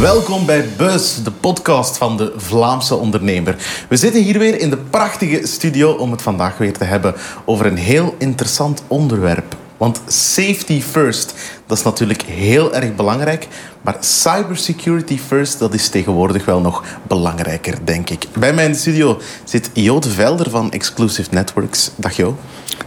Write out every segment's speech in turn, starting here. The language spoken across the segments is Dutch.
Welkom bij Buzz, de podcast van de Vlaamse ondernemer. We zitten hier weer in de prachtige studio om het vandaag weer te hebben over een heel interessant onderwerp. Want safety first, dat is natuurlijk heel erg belangrijk. Maar cybersecurity first, dat is tegenwoordig wel nog belangrijker, denk ik. Bij mij in de studio zit Jo de Velder van Exclusive Networks. Dag Jo.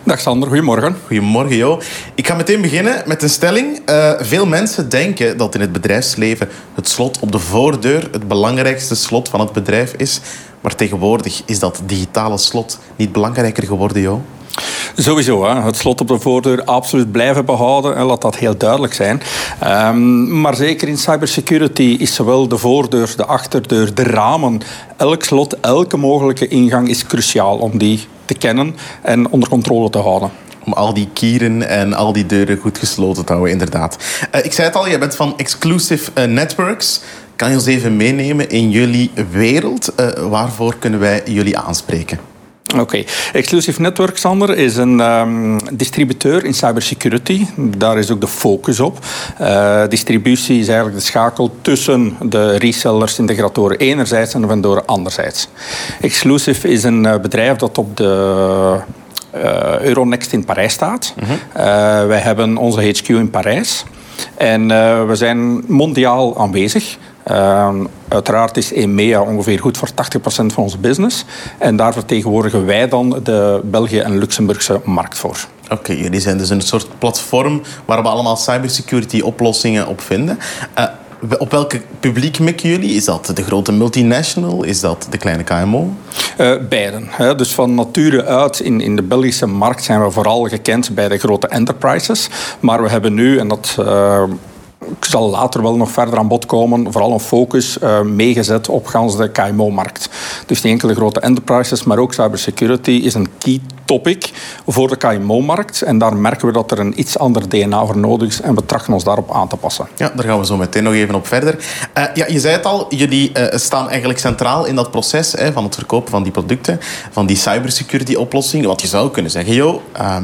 Dag Sander, goedemorgen. Goedemorgen Jo. Ik ga meteen beginnen met een stelling. Uh, veel mensen denken dat in het bedrijfsleven het slot op de voordeur het belangrijkste slot van het bedrijf is. Maar tegenwoordig is dat digitale slot niet belangrijker geworden, Jo? Sowieso, hè. het slot op de voordeur absoluut blijven behouden. En laat dat heel duidelijk zijn. Um, maar zeker in cybersecurity is zowel de voordeur, de achterdeur, de ramen, elk slot, elke mogelijke ingang is cruciaal om die te kennen en onder controle te houden om al die kieren en al die deuren goed gesloten te houden, inderdaad. Uh, ik zei het al, je bent van Exclusive uh, Networks. Kan je ons even meenemen in jullie wereld? Uh, waarvoor kunnen wij jullie aanspreken? Oké. Exclusive Network, Sander, is een um, distributeur in cybersecurity. Daar is ook de focus op. Uh, distributie is eigenlijk de schakel tussen de resellers, integratoren enerzijds en de vendoren anderzijds. Exclusive is een uh, bedrijf dat op de uh, Euronext in Parijs staat. -huh. wij hebben onze HQ in Parijs. En we zijn mondiaal aanwezig. Uh, uiteraard is EMEA ongeveer goed voor 80% van onze business. En daar vertegenwoordigen wij dan de België en Luxemburgse markt voor. Oké, jullie zijn dus een soort platform waar we allemaal cybersecurity oplossingen op vinden. Uh, op welk publiek mikken jullie? Is dat de grote multinational? Is dat de kleine KMO? Uh, beiden. Hè. Dus van nature uit in, in de Belgische markt zijn we vooral gekend bij de grote enterprises. Maar we hebben nu, en dat uh, ik zal later wel nog verder aan bod komen, vooral een focus uh, meegezet op gans de KMO-markt. Dus niet enkele grote enterprises, maar ook cybersecurity is een key topic voor de KMO-markt. En daar merken we dat er een iets ander DNA voor nodig is en we trachten ons daarop aan te passen. Ja, daar gaan we zo meteen nog even op verder. Uh, ja, je zei het al, jullie uh, staan eigenlijk centraal in dat proces hè, van het verkopen van die producten, van die cybersecurity-oplossingen. Want je zou kunnen zeggen, joh,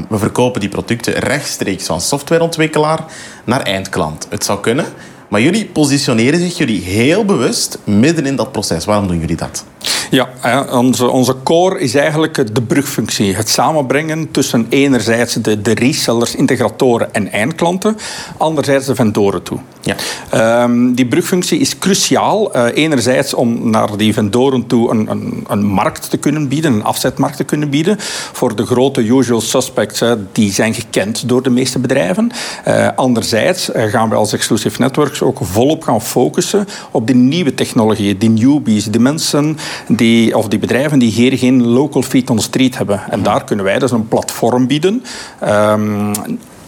we verkopen die producten rechtstreeks van softwareontwikkelaar naar eindklant. Het zou kunnen. Maar jullie positioneren zich jullie heel bewust midden in dat proces. Waarom doen jullie dat? Ja, onze, onze core is eigenlijk de brugfunctie. Het samenbrengen tussen enerzijds de, de resellers, integratoren en eindklanten, anderzijds de vendoren toe. Ja. Um, die brugfunctie is cruciaal. Uh, enerzijds om naar die vendoren toe een, een, een, markt te kunnen bieden, een afzetmarkt te kunnen bieden. Voor de grote usual suspects, uh, die zijn gekend door de meeste bedrijven. Uh, anderzijds gaan we als Exclusive Networks ook volop gaan focussen op die nieuwe technologieën, die newbies, die mensen die, of die bedrijven die hier geen local feet on the street hebben. En daar kunnen wij dus een platform bieden. Um,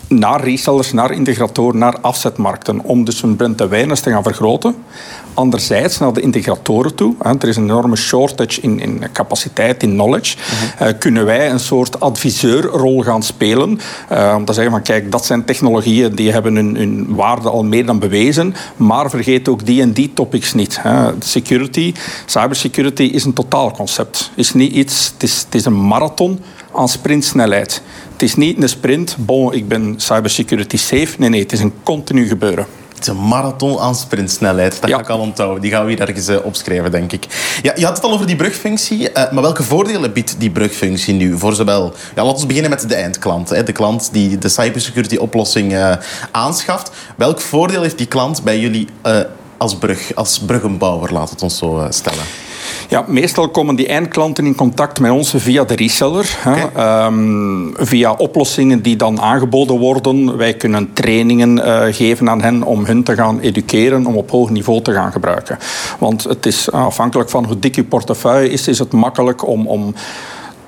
naar resellers, naar integratoren, naar afzetmarkten, om dus hun brand awareness te gaan vergroten. Anderzijds naar de integratoren toe. Er is een enorme shortage in, in capaciteit, in knowledge. Uh -huh. kunnen wij een soort adviseurrol gaan spelen. Uh, om te zeggen van kijk, dat zijn technologieën die hebben hun, hun waarde al meer dan bewezen. Maar vergeet ook die en die topics niet. Hè. Security, cybersecurity is een totaalconcept. Is niet iets, het is, het is een marathon aan sprintsnelheid. Het is niet een sprint, bon, ik ben cybersecurity safe. Nee, nee, het is een continu gebeuren. Het is een marathon aan sprintsnelheid. Dat ja. ga ik al onthouden. Die gaan we hier ergens uh, opschrijven, denk ik. Ja, je had het al over die brugfunctie. Uh, maar welke voordelen biedt die brugfunctie nu voor zowel... Ja, laten we beginnen met de eindklant. Hè, de klant die de cybersecurity oplossing uh, aanschaft. Welk voordeel heeft die klant bij jullie als brug, als bruggenbouwer? Laat het ons zo stellen. Ja, meestal komen die eindklanten in contact met ons via de reseller. Okay. Um, via oplossingen die dan aangeboden worden. Wij kunnen trainingen uh, geven aan hen om hun te gaan educeren, om op hoog niveau te gaan gebruiken. Want het is afhankelijk van hoe dik je portefeuille is, is het makkelijk om, om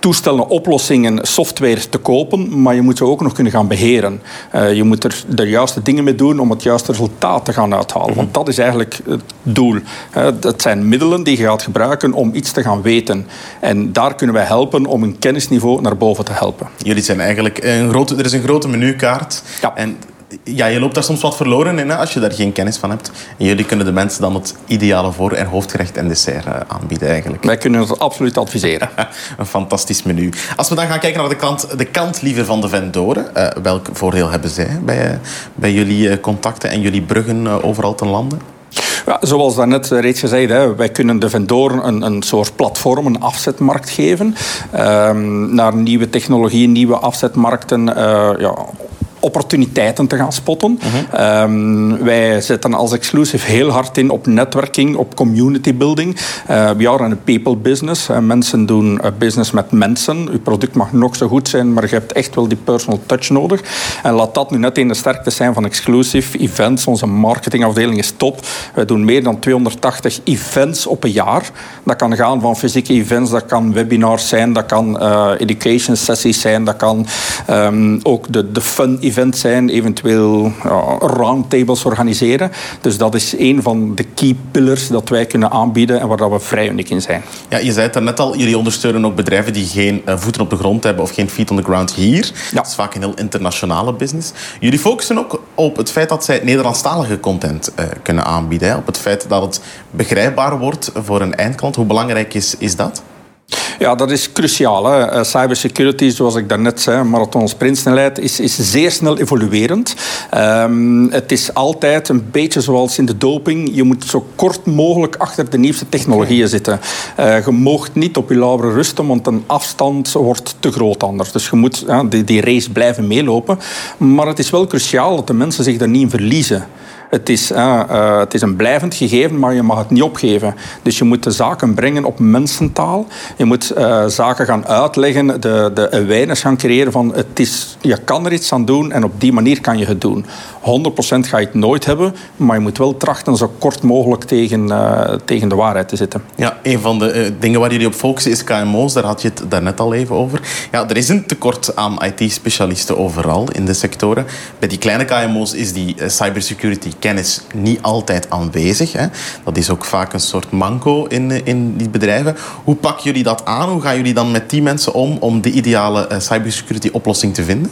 toestellen, oplossingen, software te kopen, maar je moet ze ook nog kunnen gaan beheren. Uh, je moet er de juiste dingen mee doen om het juiste resultaat te gaan uithalen. Want dat is eigenlijk het doel. Uh, het zijn middelen die je gaat gebruiken om iets te gaan weten. En daar kunnen wij helpen om een kennisniveau naar boven te helpen. Jullie zijn eigenlijk een grote, er is een grote menukaart. Ja. En ja, je loopt daar soms wat verloren in hè, als je daar geen kennis van hebt. En jullie kunnen de mensen dan het ideale voor- en hoofdgerecht en dessert uh, aanbieden eigenlijk. Wij kunnen het absoluut adviseren. een fantastisch menu. Als we dan gaan kijken naar de kant, de kant liever van de vendoren. Uh, welk voordeel hebben zij bij, bij jullie contacten en jullie bruggen overal ten lande? Ja, zoals daarnet reeds gezegd, hè, wij kunnen de vendoren een, een soort platform, een afzetmarkt geven. Um, naar nieuwe technologieën, nieuwe afzetmarkten. Ja, opportuniteiten te gaan spotten. um, wij zetten als exclusive heel hard in op netwerking, op community building. Uh, we are een people business. Uh, mensen doen uh, business met mensen. Uw product mag nog zo goed zijn, maar je hebt echt wel die personal touch nodig. En laat dat nu net in de sterkte zijn van exclusive events. Onze marketingafdeling is top. We doen meer dan 280 events op een jaar. Dat kan gaan van fysieke events, dat kan webinars zijn, dat kan education sessies zijn, dat kan um, ook de, de fun events event zijn, eventueel ja, roundtables organiseren. Dus dat is een van de key pillars dat wij kunnen aanbieden en waar dat we vrij uniek in zijn. Ja, je zei het net al, jullie ondersteunen ook bedrijven die geen uh, voeten op de grond hebben of geen feet on the ground hier. Ja. Dat is vaak een heel internationale business. Jullie focussen ook op het feit dat zij Nederlandstalige content uh, kunnen aanbieden. Hè? Op het feit dat het begrijpbaar wordt voor een eindklant. Hoe belangrijk is, is dat? Ja, dat is cruciaal. Hè. Eh, cybersecurity, zoals ik daarnet zei, marathon sprintsnelheid, is, is zeer snel evoluerend. Um, het is altijd een beetje zoals in de doping. Je moet zo kort mogelijk achter de nieuwste technologieën zitten. Uh, je moogt niet op je lauweren rusten, want een afstand wordt te groot anders. Dus je moet die, die race blijven meelopen. Maar het is wel cruciaal dat de mensen zich daar niet in verliezen. Het is, uh, uh, het is een blijvend gegeven, maar je mag het niet opgeven. Dus je moet de zaken brengen op mensentaal. Je moet uh, zaken gaan uitleggen, de, de awareness gaan creëren van het is, je kan er iets aan doen en op die manier kan je het doen. 100% ga je het nooit hebben, maar je moet wel trachten zo kort mogelijk tegen, tegen de waarheid te zitten. Ja, een van de dingen waar jullie op focussen is KMO's, daar had je het daarnet al even over. Ja, er is een tekort aan IT-specialisten overal in de sectoren. Bij die kleine KMO's is die cybersecurity kennis niet altijd aanwezig. Hè. Dat is ook vaak een soort manco in, in die bedrijven. Hoe pakken jullie dat aan? Hoe gaan jullie dan met die mensen om om de ideale uh, cybersecurity oplossing te vinden?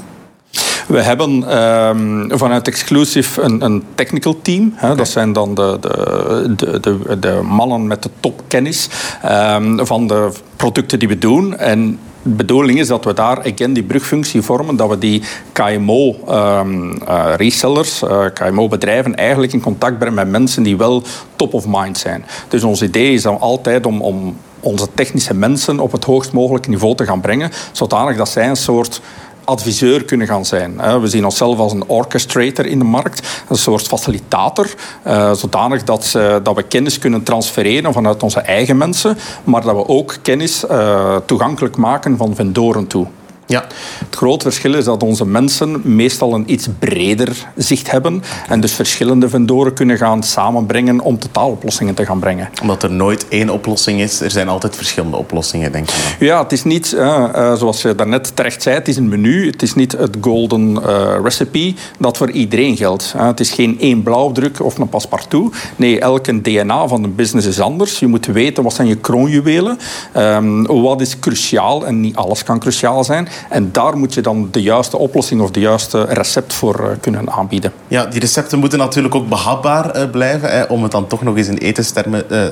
We hebben um, vanuit Exclusive een, een technical team. Hè. Dat zijn dan de, de, de, de, de mannen met de topkennis um, van de producten die we doen. En de bedoeling is dat we daar again die brugfunctie vormen, dat we die KMO-resellers, um, uh, uh, KMO-bedrijven eigenlijk in contact brengen met mensen die wel top of mind zijn. Dus ons idee is dan altijd om, om onze technische mensen op het hoogst mogelijke niveau te gaan brengen, zodanig dat zij een soort adviseur kunnen gaan zijn. We zien onszelf als een orchestrator in de markt, een soort facilitator, eh, zodanig dat, dat we kennis kunnen transfereren vanuit onze eigen mensen, maar dat we ook kennis eh, toegankelijk maken van vendoren toe. Ja. Het grote verschil is dat onze mensen meestal een iets breder zicht hebben en dus verschillende vendoren kunnen gaan samenbrengen om totaaloplossingen te gaan brengen. Omdat er nooit één oplossing is, er zijn altijd verschillende oplossingen, denk ik. Ja, het is niet, uh, zoals je daarnet terecht zei, het is een menu. Het is niet het golden uh, recipe dat voor iedereen geldt. het is geen één blauwdruk of een paspartout. Nee, elke DNA van een business is anders. Je moet weten wat zijn je kroonjuwelen, um, wat is cruciaal en niet alles kan cruciaal zijn. En daar moet je dan de juiste oplossing of de juiste recept voor uh, kunnen aanbieden. Ja, die recepten moeten natuurlijk ook behapbaar uh, blijven, hè, om het dan toch nog eens in etenstermen uh,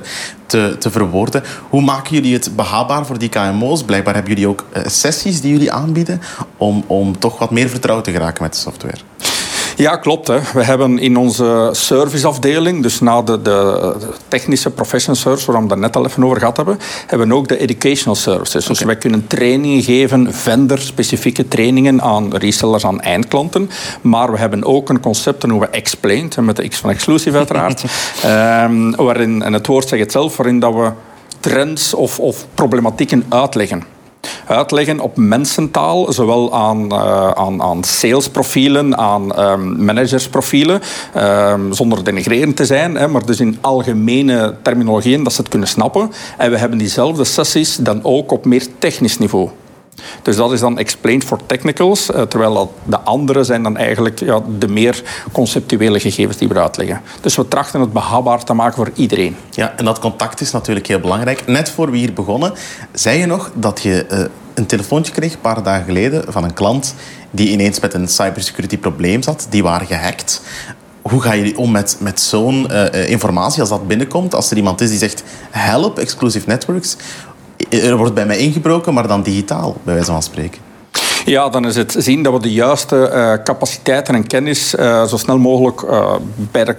te, te verwoorden. Hoe maken jullie het behapbaar voor die KMO's? Blijkbaar hebben jullie ook sessies die jullie aanbieden om, om toch wat meer vertrouwd te geraken met de software. Ja, klopt. Hè. We hebben in onze serviceafdeling, dus na de, de technische professional service, waar we het net al even over gehad hebben, hebben we ook de educational services. Dus wij kunnen trainingen geven, vendor-specifieke trainingen aan resellers, aan eindklanten. Maar we hebben ook een concept dat we explained, met de X van Exclusive uiteraard, um, waarin, en het woord zegt het zelf, waarin dat we trends of, of problematieken uitleggen uitleggen op mensentaal, zowel aan, uh, aan, aan salesprofielen, aan um, managersprofielen, um, zonder denigrerend te zijn, hè, maar dus in algemene terminologieën dat ze het kunnen snappen. En we hebben diezelfde sessies dan ook op meer technisch niveau. Dus dat is dan explained for technicals, eh, terwijl de andere zijn dan eigenlijk ja, de meer conceptuele gegevens die we uitleggen. Dus we trachten het behapbaar te maken voor iedereen. Ja, en dat contact is natuurlijk heel belangrijk. Net voor we hier begonnen, zei je nog dat je uh, een telefoontje kreeg een paar dagen geleden van een klant die ineens met een cybersecurity probleem zat. Die waren gehackt hoe gaan jullie om met, met zo'n uh, informatie als dat binnenkomt? Als er iemand is die zegt, help, Exclusive Networks er wordt bij mij ingebroken, maar dan digitaal, bij wijze van spreken. Ja, dan is het zien dat we de juiste uh, capaciteiten en kennis uh, zo snel mogelijk uh, bij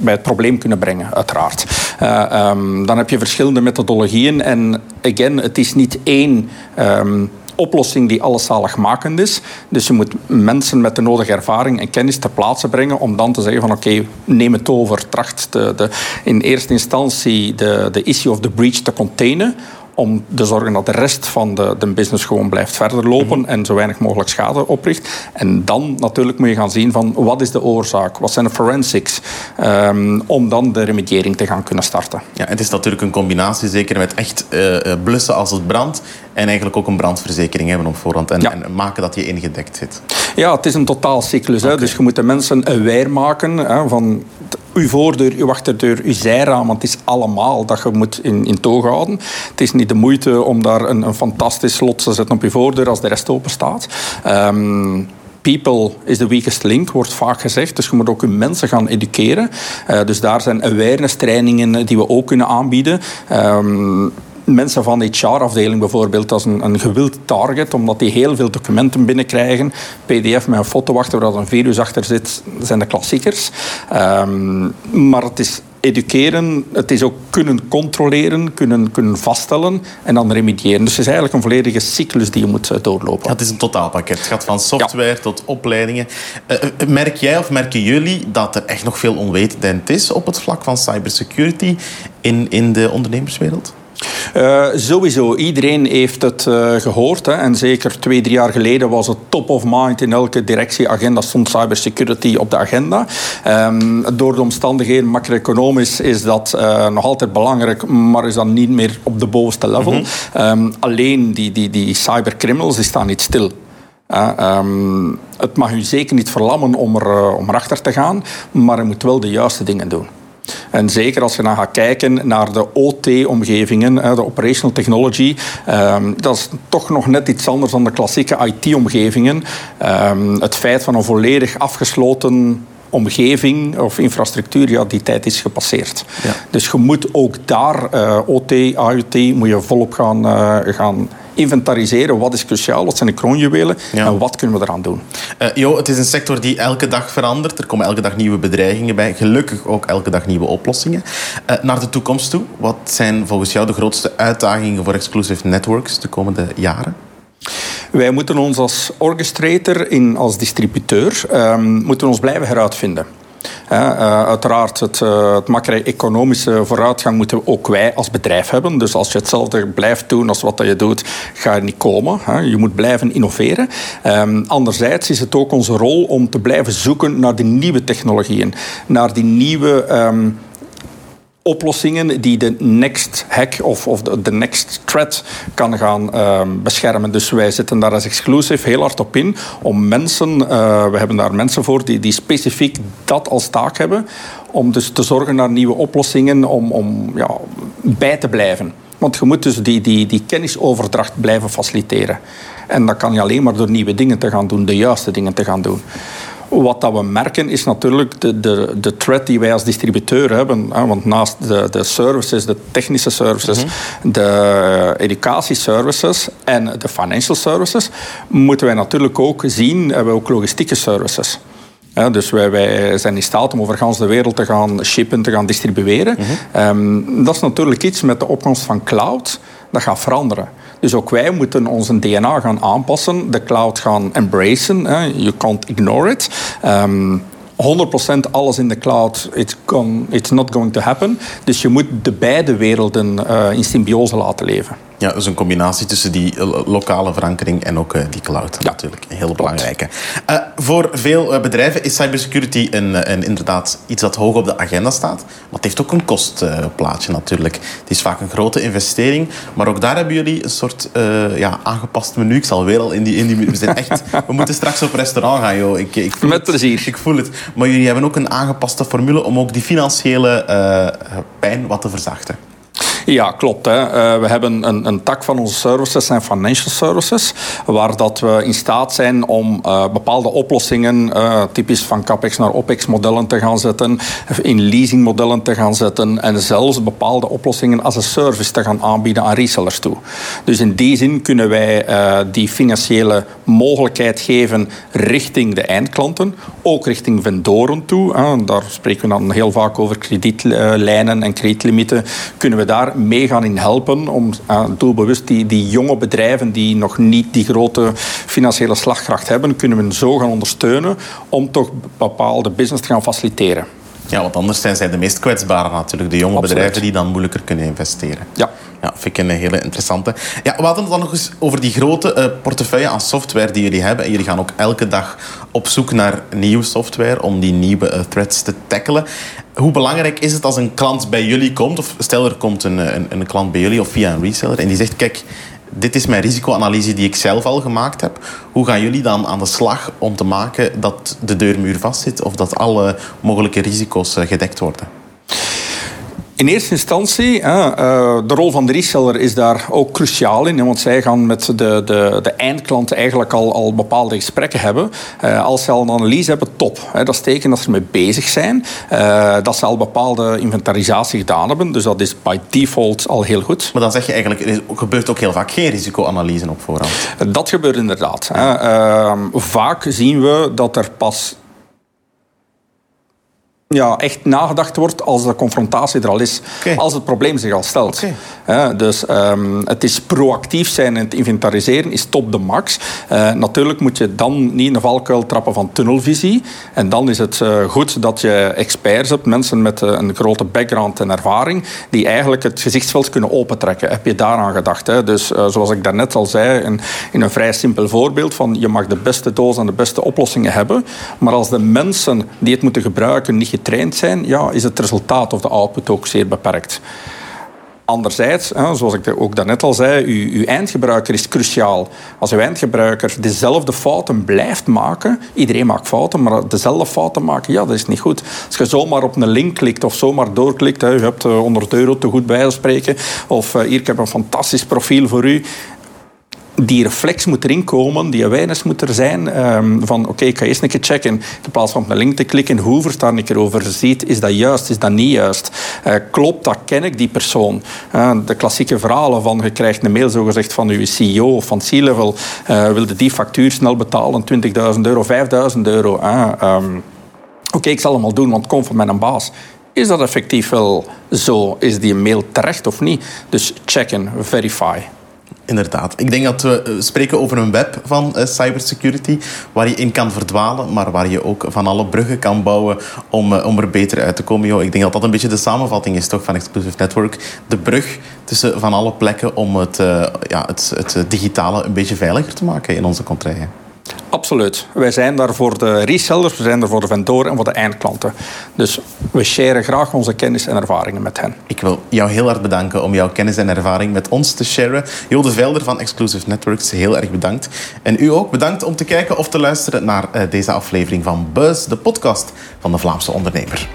bij het probleem kunnen brengen, uiteraard. Um, dan heb je verschillende methodologieën. En again, het is niet één um, oplossing die alleszaligmakend is. Dus je moet mensen met de nodige ervaring en kennis ter plaatse brengen om dan te zeggen van oké, neem het over. Tracht de, de, in eerste instantie de, de issue of the breach te containen om te zorgen dat de rest van de, de business gewoon blijft verder lopen mhm. en zo weinig mogelijk schade opricht. En dan natuurlijk moet je gaan zien van wat is de oorzaak, wat zijn de forensics, um, om dan de remediering te gaan kunnen starten. Ja, het is natuurlijk een combinatie, zeker met echt uh, blussen als het brandt en eigenlijk ook een brandverzekering hebben op voorhand en, en maken dat je ingedekt zit. Ja, het is een totaalcyclus. Okay. Dus je moet de mensen aware maken hè, van uw voordeur, uw achterdeur, uw zijraam. Want het is allemaal dat je moet in, in toog houden. Het is niet de moeite om daar een, een fantastisch slot te zetten op je voordeur als de rest open staat. Um, people is the weakest link, wordt vaak gezegd. Dus je moet ook je mensen gaan educeren. Uh, dus daar zijn awareness trainingen die we ook kunnen aanbieden. Um, mensen van de HR-afdeling bijvoorbeeld, dat is een, een gewild target, omdat die heel veel documenten binnenkrijgen. PDF met een foto achter waar een virus achter zit, zijn de klassiekers. Um, maar het is educeren, het is ook kunnen controleren, kunnen, kunnen vaststellen en dan remediëren. Dus het is eigenlijk een volledige cyclus die je moet eh, doorlopen. Ja, het is een totaalpakket. Het gaat van software tot opleidingen. Uh, merk jij of merken jullie dat er echt nog veel onwetendheid is op het vlak van cybersecurity in, in de ondernemerswereld? Uh, sowieso, iedereen heeft het uh, gehoord. Hè. En zeker twee, drie jaar geleden was het top of mind in elke directieagenda stond cybersecurity op de agenda. Um, door de omstandigheden, macro-economisch, is dat uh, nog altijd belangrijk, maar is dan niet meer op de bovenste level. Mm -hmm. um, alleen die, die, die cybercriminals die staan niet stil. Uh, um, het mag u zeker niet verlammen om, er, om erachter te gaan, maar je moet wel de juiste dingen doen. En zeker als je dan gaat kijken naar de OT-omgevingen, de operational technology, ehm, dat is toch nog net iets anders dan de klassieke IT-omgevingen. Ehm, het feit van een volledig afgesloten omgeving of infrastructuur, ja, die tijd is gepasseerd. Ja. Dus je moet ook daar, uh, OT, IoT, moet je volop gaan, uh, gaan inventariseren. Wat is cruciaal? Wat zijn de kroonjuwelen? Ja. En wat kunnen we eraan doen? Uh, jo, het is een sector die elke dag verandert. Er komen elke dag nieuwe bedreigingen bij. Gelukkig ook elke dag nieuwe oplossingen. Naar de toekomst toe, wat zijn volgens jou de grootste uitdagingen voor Exclusive Networks de komende jaren? Wij moeten ons als orchestrator, in, als distributeur, um, moeten ons blijven heruitvinden. Uh, uiteraard, het, uh, het macro-economische vooruitgang moeten ook wij als bedrijf hebben. Dus als je hetzelfde blijft doen als wat je doet, ga je niet komen. Je moet blijven innoveren. Um, anderzijds is het ook onze rol om te blijven zoeken naar die nieuwe technologieën, naar die nieuwe. Um, oplossingen die de next hack of, of de, next threat kan gaan uh, beschermen. Dus wij zitten daar als exclusive heel hard op in om mensen, uh, we hebben daar mensen voor die, die specifiek dat als taak hebben, om dus te zorgen naar nieuwe oplossingen om, om ja, bij te blijven. Want je moet dus die, die, die kennisoverdracht blijven faciliteren. En dat kan je alleen maar door nieuwe dingen te gaan doen, de juiste dingen te gaan doen. Wat dat we merken is natuurlijk de, de, de threat die wij als distributeur hebben. Hè, want naast de, de services, de technische services, mm -hmm. de educatieservices en de financial services, moeten wij natuurlijk ook zien, hebben we ook logistieke services. Ja, dus wij, wij, zijn in staat om over gans de wereld te gaan shippen, te gaan distribueren. Mm -hmm. um, dat is natuurlijk iets met de opkomst van cloud dat gaat veranderen. Dus ook wij moeten onze DNA gaan aanpassen, de cloud gaan embracen. You can't ignore it. Um, 100% alles in de cloud, it's, it's not going to happen. Dus je moet de beide werelden uh, in symbiose laten leven. Ja, dus een combinatie tussen die eh, lokale verankering en ook uh, die cloud. Ja, natuurlijk. Een heel belangrijke. Uh, voor veel bedrijven is cybersecurity een, een, inderdaad iets dat hoog op de agenda staat. Maar het heeft ook een kostplaatje natuurlijk. Het is vaak een grote investering. Maar ook daar hebben jullie een soort ja, aangepast menu. Ik zal weer al in die... In die we, zijn echt, we moeten straks op restaurant gaan, joh. Ik, ik Met plezier. ik voel het. Maar jullie hebben ook een aangepaste formule om ook die financiële pijn wat te verzachten. Ja, klopt. Hè. Uh, we hebben een, een, tak van onze services en financial services, waar dat we in staat zijn om uh, bepaalde oplossingen, uh, typisch van CAPEX naar OPEX-modellen te gaan zetten, in leasingmodellen te gaan zetten en zelfs bepaalde oplossingen als een service te gaan aanbieden aan resellers toe. Dus in die zin kunnen wij die financiële mogelijkheid geven richting de eindklanten, ook richting vendoren toe. Daar spreken we dan heel vaak over kredietlijnen en kredietlimieten. Kunnen we daar mee gaan in helpen om doelbewust die, die jonge bedrijven die nog niet die grote financiële slagkracht hebben, kunnen we zo gaan ondersteunen om toch bepaalde business te gaan faciliteren. Ja, want anders zijn zij de meest kwetsbare natuurlijk. De jonge bedrijven die dan moeilijker kunnen investeren. Ja. Ja, vind ik een hele interessante. Ja, we hadden het dan nog eens over die grote uh, portefeuille aan software die jullie hebben. En jullie gaan ook elke dag op zoek naar nieuwe software om die nieuwe uh, threats te tackelen. Hoe belangrijk is het als een klant bij jullie komt, of stel er komt een, een, een klant bij jullie of via een reseller en die zegt: Kijk, dit is mijn risicoanalyse die ik zelf al gemaakt heb. Hoe gaan jullie dan aan de slag om te maken dat de deurmuur vastzit of dat alle mogelijke risico's eh, gedekt worden? In eerste instantie, uh, de rol van de reseller is daar ook cruciaal in. Want zij gaan met de, de, de eindklanten eigenlijk al, al bepaalde gesprekken hebben. Uh, als ze al een analyse hebben, top. dat is teken dat ze ermee bezig zijn. Uh, dat ze al bepaalde inventarisatie gedaan hebben. Dus dat is by default al heel goed. Maar dan zeg je eigenlijk, er gebeurt ook heel vaak geen risicoanalyse op voorhand. Dat gebeurt inderdaad. Ehm, vaak zien we dat er pas ja, echt nagedacht wordt als de confrontatie er al is. Als het probleem zich al stelt. dus um, het is proactief zijn en het inventariseren is top de max. Uh, natuurlijk moet je dan niet in de valkuil trappen van tunnelvisie. En dan is het uh, goed dat je experts hebt, mensen met uh, een grote background en ervaring, die eigenlijk het gezichtsveld kunnen opentrekken. Heb je daaraan gedacht? Hè? Dus zoals ik daarnet al zei, in, in een vrij simpel voorbeeld van je mag de beste doos en de beste oplossingen hebben, maar als de mensen die het moeten gebruiken niet getraind zijn, ja, is het resultaat of de output ook zeer beperkt. Anderzijds, zoals ik ook daarnet al zei, uw, uw, eindgebruiker is cruciaal. Als uw eindgebruiker dezelfde fouten blijft maken, iedereen maakt fouten, maar dezelfde fouten maken, ja, dat is niet goed. Als je zomaar op een link klikt of zomaar doorklikt, je hebt 100 euro te goed bij spreken, of eh, hier, ik heb een fantastisch profiel voor u, die reflex moet erin komen, die awareness moet er zijn um, van oké, ik ga eerst een keer checken in plaats van op een link te klikken, hoe verstaan ik erover ziet, is dat juist, is dat niet juist? Uh, klopt dat, ken ik die persoon? Uh, de klassieke verhalen van je krijgt een mail zogezegd van uw CEO of van C-level, uh, wilde die factuur snel betalen, 20.000 euro, 5.000 euro. Um, oké, ik zal hem al doen, want komt van mijn baas. Is dat effectief wel zo? Is die mail terecht of niet? Dus checken, verify. Inderdaad. Ik denk dat we eh, spreken over een web van uh, cybersecurity waar je in kan verdwalen, maar waar je ook van alle bruggen kan bouwen om, uh, om er beter uit te komen. Yo, ik denk dat dat een beetje de samenvatting is toch, van Exclusive Network. De brug tussen van alle plekken om het, ja, het, het digitale een beetje veiliger te maken in onze contraien. Absoluut. Wij zijn daar voor de resellers, we zijn er voor de vendoren en voor de eindklanten. Dus we sharen graag onze kennis en ervaringen met hen. Ik wil jou heel hard bedanken om jouw kennis en ervaring met ons te sharen. Jode Velder van Exclusive Networks, heel erg bedankt. En u ook bedankt om te kijken of te luisteren naar eh, deze aflevering van Buzz, de podcast van de Vlaamse ondernemer.